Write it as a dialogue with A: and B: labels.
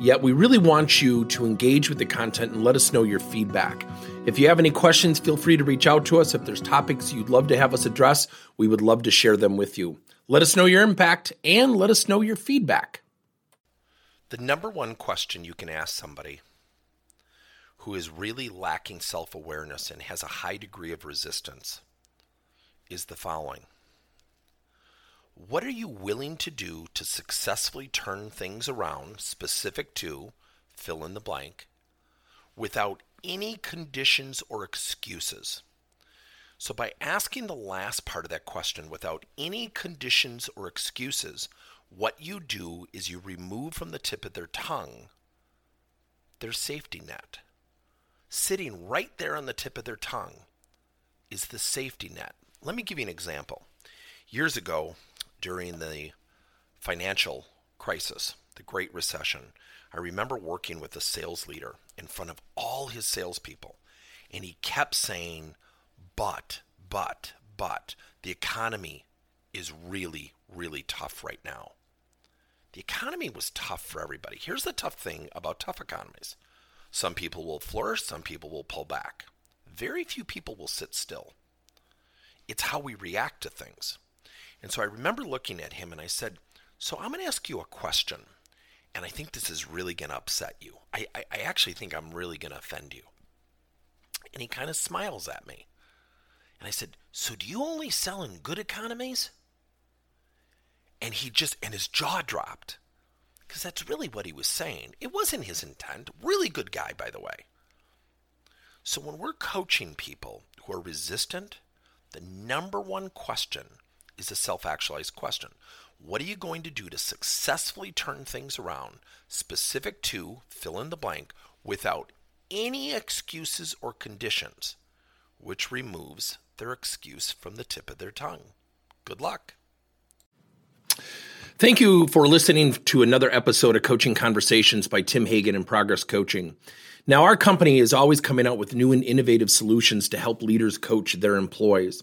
A: Yet, we really want you to engage with the content and let us know your feedback. If you have any questions, feel free to reach out to us. If there's topics you'd love to have us address, we would love to share them with you. Let us know your impact and let us know your feedback.
B: The number one question you can ask somebody who is really lacking self awareness and has a high degree of resistance is the following What are you willing to do to successfully turn things around, specific to fill in the blank, without any conditions or excuses. So, by asking the last part of that question without any conditions or excuses, what you do is you remove from the tip of their tongue their safety net. Sitting right there on the tip of their tongue is the safety net. Let me give you an example. Years ago, during the financial crisis, the Great Recession, I remember working with a sales leader in front of all his salespeople, and he kept saying, but, but, but, the economy is really, really tough right now. The economy was tough for everybody. Here's the tough thing about tough economies some people will flourish, some people will pull back. Very few people will sit still. It's how we react to things. And so I remember looking at him and I said, So I'm going to ask you a question and I think this is really going to upset you. I, I, I, actually think I'm really going to offend you. And he kind of smiles at me. And I said, So do you only sell in good economies? And he just, and his jaw dropped. Because that's really what he was saying. It wasn't his intent. Really good guy, by the way. So when we're coaching people who are resistant, the number one question is a self actualized question. What are you going to do to successfully turn things around, specific to fill in the blank, without any excuses or conditions, which removes their excuse from the tip of their tongue? Good luck.
A: Thank you for listening to another episode of Coaching Conversations by Tim Hagen and Progress Coaching. Now, our company is always coming out with new and innovative solutions to help leaders coach their employees.